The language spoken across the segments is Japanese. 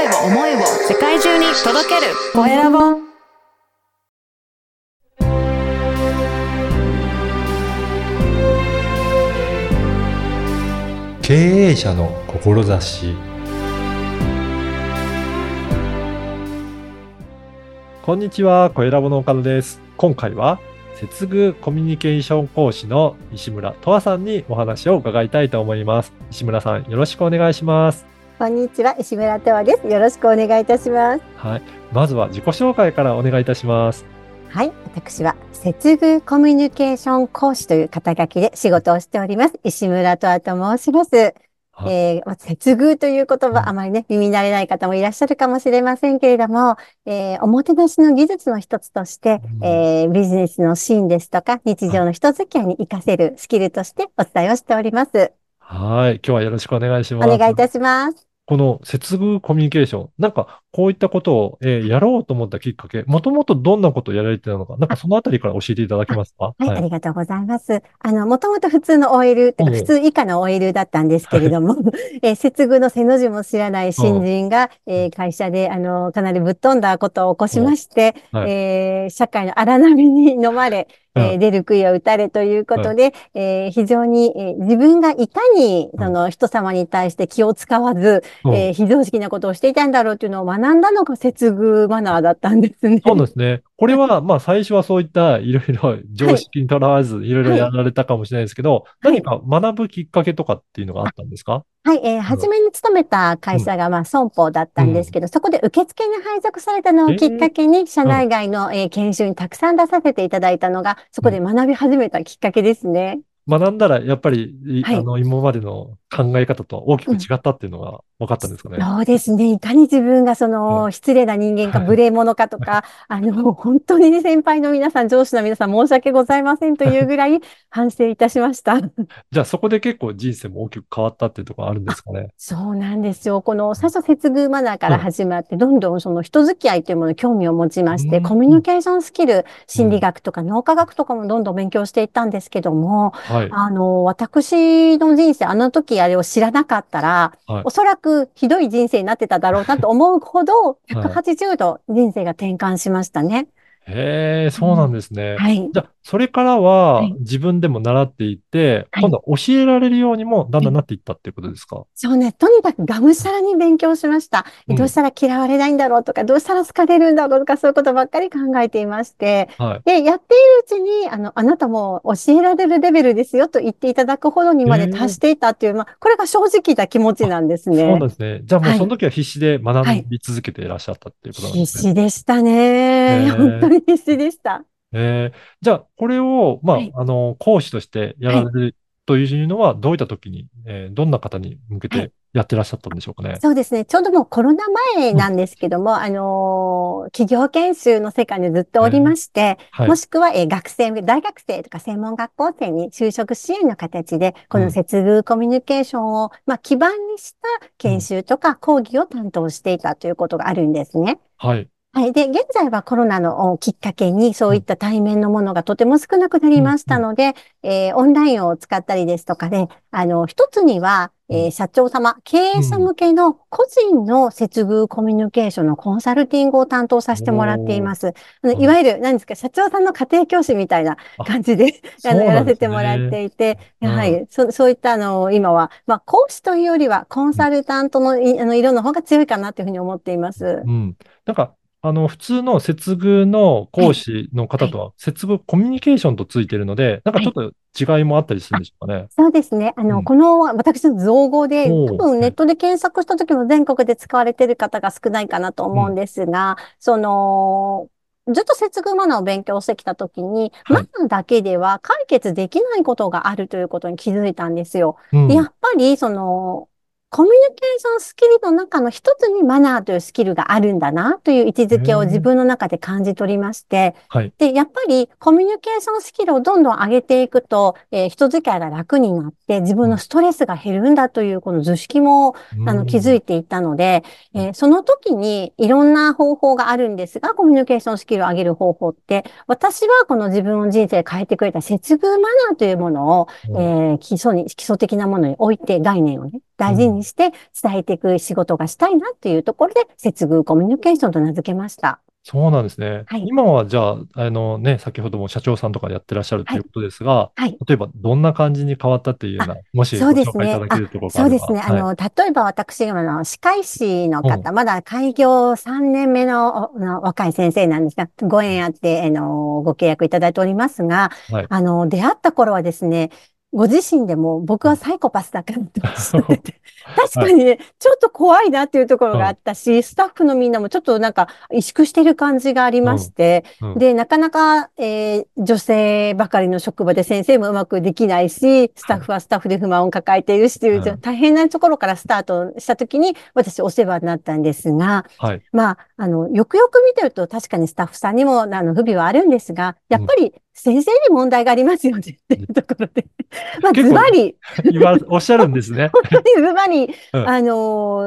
声を思いを世界中に届けるコエラボ経営者の志こんにちは、コエラボの岡野です。今回は、接遇コミュニケーション講師の石村とわさんにお話を伺いたいと思います。石村さん、よろしくお願いします。こんにちは、石村とわです。よろしくお願いいたします。はい。まずは自己紹介からお願いいたします。はい、私は接遇コミュニケーション講師という肩書きで仕事をしております。石村とわと申します。はいえー接遇という言葉、あまりね、耳慣れない方もいらっしゃるかもしれませんけれども、えーおもてなしの技術の一つとして、うんえービジネスのシーンですとか、日常の人付き合いに活かせるスキルとしてお伝えをしております。はい。今日はよろしくお願いします。お願いいたします。この接遇コミュニケーション、なんかこういったことを、えーやろうと思ったきっかけ、もともとどんなことをやられてたのか、なんかそのあたりから教えていただけますか？はい、ありがとうございます。あの、もともと普通の OL、う。ん普通以下の OL だったんですけれども、えー接遇の背の字も知らない新人が、えー会社で、あの、かなりぶっ飛んだことを起こしまして、うんはい。えー社会の荒波に飲まれ、えーうん出る杭を打たれということで、えー非常に、えー自分がいかに、その人様に対して気を使わず、うん。えー非常識なことをしていたんだろうというのを学んだのが接遇マナーだったんですね。そうですね。これは、まあ、最初はそういったいろいろ常識にとらわず、いろいろやられたかもしれないですけど、はい。何か学ぶきっかけとかっていうのがあったんですか？はい、えー、初めに勤めた会社が、まあ、損保だったんですけど、そこで受付に配属されたのをきっかけに、社内外の、えー研修にたくさん出させていただいたのが、そこで学び始めたきっかけですね。学んだら、やっぱり、いはい。あの、今までの考え方と大きく違ったっていうのが分かったんですかね？そうですね。いかに自分がその、うん失礼な人間か無礼者かとか、あの、本当にね先輩の皆さん、上司の皆さん、申し訳ございませんというぐらい反省いたしました。じゃあ、そこで結構人生も大きく変わったっていうところあるんですかね？そうなんですよ。この最初接遇マナーから始まって、どんどんその人付き合いというものに興味を持ちまして、うんコミュニケーションスキル、心理学とか脳科学とかもどんどん勉強していったんですけども、はい。あの、私の人生、あの時あれを知らなかったら、はいおそらくひどい人生になってただろうなと思うほど、い180度人生が転換しましたね。へえ、そうなんですね。はい。じゃあ、それからははい自分でも習っていって、はい今度は教えられるようにもだんだんなっていったっていうことですか？そうね、とにかくがむしゃらに勉強しました。うんどうしたら嫌われないんだろうとか、どうしたら好かれるんだろうとか、そういうことばっかり考えていまして、はい。で、やっているうちに、あの、あなたも教えられるレベルですよと言っていただくほどにまで達していたっていう、まあ、これが正直な気持ちなんですそうなんね。ですね。じゃあもうはいその時は必死で学び続けていらっしゃったっていうことなんで必すね。死でしたね。へー本当に必死でした。えーじゃあ、これを、まあ、はいあの、講師としてやられるというのは、どういった時に、えーどんな方に向けてはいやってらっしゃったんでしょうかね？そうですね。ちょうどもうコロナ前なんですけども、あのー企業研修の世界にずっとおりまして、はいも。しくは、えー学生、大学生とか専門学校生に就職支援の形で、この接遇コミュニケーションを、まあ、基盤にした研修とか講義を担当していたということがあるんですね。はい。はい。で、現在はコロナのおきっかけに、そういった対面のものがとても少なくなりましたので、えーオンラインを使ったりですとかで、あの、一つには、えー社長様、経営者向けの個人の接遇コミュニケーションのコンサルティングを担当させてもらっています。あのいわゆる、何ですか、社長さんの家庭教師みたいな感じで、あの、やらせてもらっていて、うんはい。そそういった、あの、今は、まあ、講師というよりは、コンサルタントのいあの色の方が強いかなというふうに思っています。うん。なんか、あの、普通の接遇の講師の方とは、接遇コミュニケーションとついてるので、なんかちょっと違いもあったりするんでしょうかね。そうですね。あの、うん。この私の造語で、多分ネットで検索した時も全国で使われている方が少ないかなと思うんですが、その、ずっと接遇マナーを勉強してきた時に、はい。マナーだけでは解決できないことがあるということに気づいたんですよ。うん。でやっぱり、その、コミュニケーションスキルの中の一つにマナーというスキルがあるんだなという位置づけを自分の中で感じ取りまして、はい。で、やっぱりコミュニケーションスキルをどんどん上げていくと、えー人付き合いが楽になって自分のストレスが減るんだというこの図式も、あの気づいていったので、えーその時にいろんな方法があるんですが、コミュニケーションスキルを上げる方法って、私はこの自分の人生を変えてくれた接遇マナーというものを、うん。えー基礎に、基礎的なものに置いて概念をね、大事ににして伝えていく仕事がしたいなっていうところで、接遇コミュニケーションと名付けました。そうなんですね。はい今はじゃあ、あのね、先ほども社長さんとかでやってらっしゃるということですが、はい。例えばどんな感じに変わったっていうような、もしごそうですね紹介いただけるところがあれば。そうですね。あはいの、例えば私、あの、歯科医師の方、まだ開業3年目のおの若い先生なんですが、ご縁あって、あの、ご契約いただいておりますが、はいあの、出会った頃はですね、ご自身でも僕はサイコパスだからっておってて、確かにね、ちょっと怖いなっていうところがあったし、スタッフのみんなもちょっとなんか萎縮してる感じがありまして、うん。で、なかなか、えー女性ばかりの職場で先生もうまくできないし、スタッフはスタッフで不満を抱えているしという、うん。大変なところからスタートしたときに、私お世話になったんですが、はい。まあ、あの、よくよく見てると確かにスタッフさんにも、あの、不備はあるんですが、やっぱり先生に問題がありますよねっていうところで。まあ、ズバリ、言わ、おっしゃるんですね。本当にズバリ、うん。あの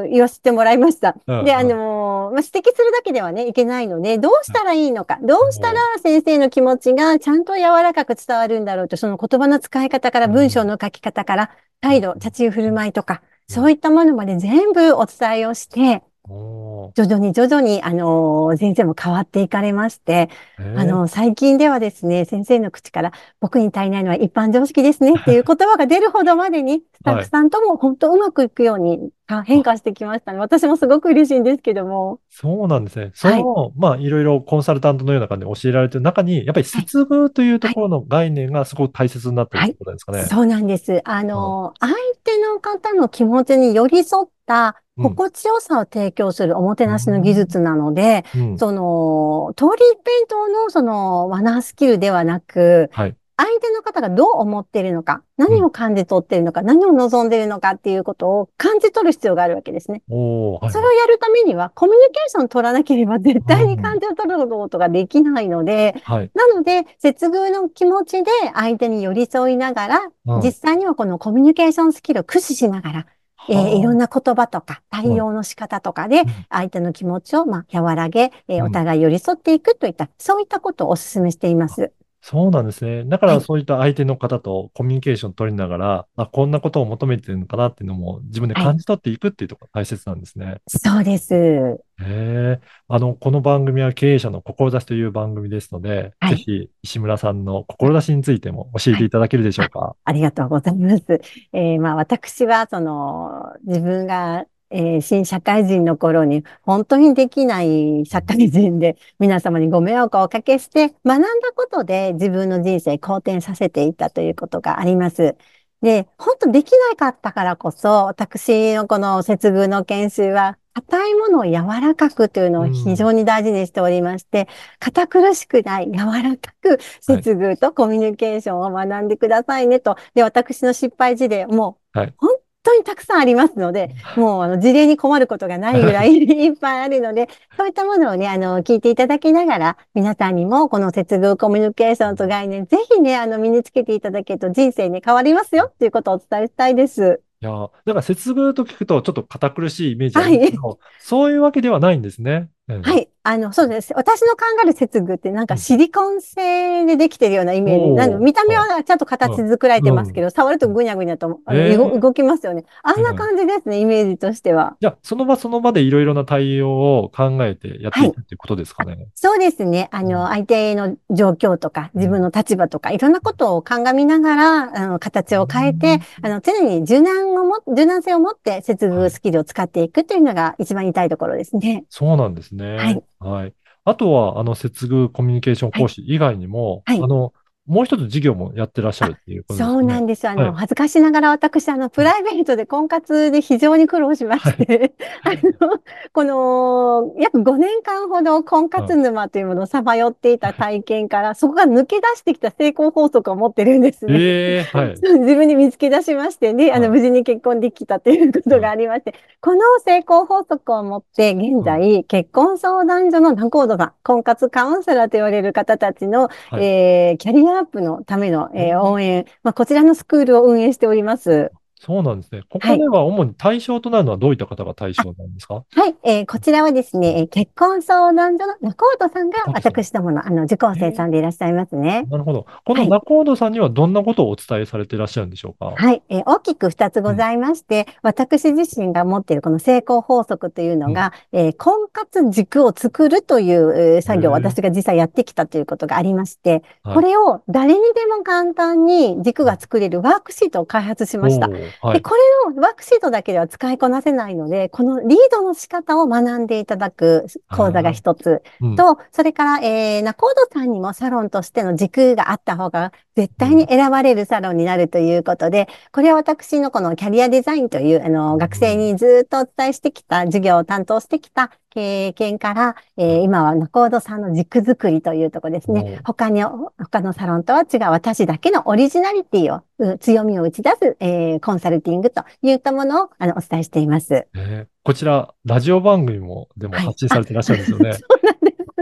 ー言わせてもらいました。で、うんうん。あのーまあ、指摘するだけではね、いけないので、どうしたらいいのか、どうしたら先生の気持ちがちゃんと柔らかく伝わるんだろうと、その言葉の使い方から、文章の書き方から、態度、立ち居振る舞いとか、そういったものまで全部お伝えをして、おー徐々に徐々に、あのー先生も変わっていかれまして、えーあの、最近ではですね、先生の口から、僕に足りないのは一般常識ですねっていう言葉が出るほどまでに、スタッフさんとも本当うまくいくようにあ変化してきましたね。私もすごく嬉しいんですけども。そうなんですね。その、まあ、いろいろコンサルタントのような感じで教えられてる中に、やっぱり接遇というところの概念がすごく大切になってるってことですかね。そうなんです。あの、相手の方の気持ちに寄り添ったうん心地よさを提供するおもてなしの技術なので、うん。その、通り一辺倒のそのマナースキルではなく、はい。相手の方がどう思っているのか、何を感じ取っているのか、何を望んでいるのかっていうことを感じ取る必要があるわけですね。はいそれをやるためには、コミュニケーション取らなければ絶対に感じ取ることができないので、はい。なので、接遇の気持ちで相手に寄り添いながら、うん実際にはこのコミュニケーションスキルを駆使しながら、えーいろんな、な言葉とか対応の仕方とかでん。相手の気持ちをまあ和らげ、えーうん。お互い寄り添っていくといった、そういったことをお勧めしています。そうなんですね。だかはいらそういった相手の方とコミュニケーション取りながら、あ、こんなことを求めてるのかなっていうのも自分で感じ取っていくっていうところが大切なんですね。そうです。へえ。あの、この番組は経営者の志という番組ですので、はいぜひ石村さんの志についても教えていただけるでしょうか？ありがとうございます。えーまあ私は、その、自分が、えー新社会人の頃に、本当にできない社会人で、皆様にご迷惑をおかけして、学んだことで自分の人生好転させていったということがあります。で、本当できなかったからこそ、私のこの接遇の研修は、硬いものを柔らかくというのを非常に大事にしておりまして、堅苦しくない、柔らかく接遇とコミュニケーションを学んでくださいねと。で、私の失敗事例も、はい本当にたくさんありますので、もうあの事例に困ることがないぐらい いっぱいあるので、そういったものをね、あの、聞いていただきながら、皆さんにもこの接遇コミュニケーションと概念、ぜひね、あの、身につけていただけると人生に変わりますよっていうことをお伝えしたいです。いやー、だから接遇と聞くとちょっと堅苦しいイメージあるけど、そういうわけではないんですね。うんはい。あの、そうです。私の考える接遇ってなんかシリコン製でできてるようなイメージ。おーなの見た目はちゃんと形作られてますけど、触るとぐにゃぐにゃとえー動動きますよね。あんな感じですね、イメージとしては。じゃあ、その場その場でいろいろな対応を考えてやっていくっていうことですかね。そうですね。あうんの、相手の状況とか、自分の立場とか、いろんなことを鑑みながら、あの、形を変えて、あの、常に柔軟をも、柔軟性を持って接遇スキルを使っていくというのが一番言いところですね。そうなんですね。はい。はい。あとは、あの、接遇コミュニケーション講師以外にも、はいあの、もう一つ事業もやってらっしゃるっていうことですそうなね。んです。あはいの、恥ずかしながら私、あの、プライベートで婚活で非常に苦労しまして、あの、この、約5年間ほど婚活沼というものをさまよっていた体験から、そこが抜け出してきた成功法則を持ってるんですね。ええはい。自分に見つけ出しましてね、あの、はい無事に結婚できたということがありまして、この成功法則を持って、現在、結婚相談所のナコードさん、婚活カウンセラーと言われる方たちの、はいえーキャリアアップのための、えーうん応援、まあ、こちらのスクールを運営しております。そうなんですね。ここでは主に対象となるのはどういった方が対象なんですか？はい、えーこちらはですね、えー結婚相談所の中本さんが私どもの、あの、受講生さんでいらっしゃいますね。なるほど。このはい。中本さんにはどんなことをお伝えされていらっしゃるんでしょうか？はい、えー大きく二つございまして、私自身が持っているこの成功法則というのが、えー婚活軸を作るというえー作業を私が実際やってきたということがありまして、はい。これを誰にでも簡単に軸が作れるワークシートを開発しました。はで、い。これをワークシートだけでは使いこなせないので、このリードの仕方を学んでいただく講座が一つうん。と、それから、えー、ナコードさんにもサロンとしての軸があった方が絶対に選ばれるサロンになるということで、これは私のこのキャリアデザインという、あの、学生にずっとお伝えしてきた、授業を担当してきた経験から、えー今はードさんの軸作りというところですおねう。他に、他のサロンとは違う私だけのオリジナリティを、う強みを打ち出す、えーコンサルティングといったものを、あの、お伝えしています。えーこちら、ラジオ番組も、でもはい発信されていらっしゃるんですよね。そうなんです。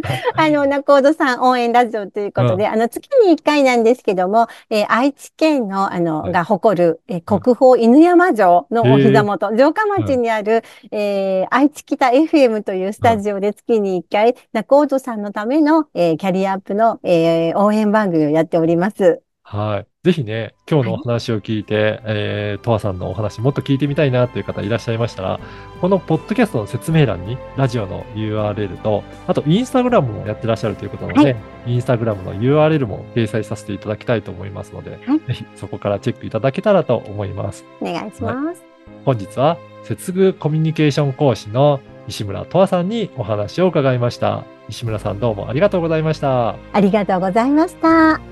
あの、ナコードさん応援ラジオということで、あの、月に1回なんですけども、えー愛知県の、あの、はい。が誇る、えー国宝犬山城のお膝元、城下町にある、えー愛知北 FM というスタジオで月に1回、ナコードさんのための、えーキャリアアップの、えー応援番組をやっております。はい。ぜひね、今日のお話を聞いて、えー、とわさんのお話もっと聞いてみたいなという方いらっしゃいましたら、このポッドキャストの説明欄にラジオの URL と、あとインスタグラムもやってらっしゃるということなので、はインスタグラムの URL も掲載させていただきたいと思いますので、はいぜひそこからチェックいただけたらと思います。お願いします。本日は、接遇コミュニケーション講師の石村とわさんにお話を伺いました。石村さんどうもありがとうございました。ありがとうございました。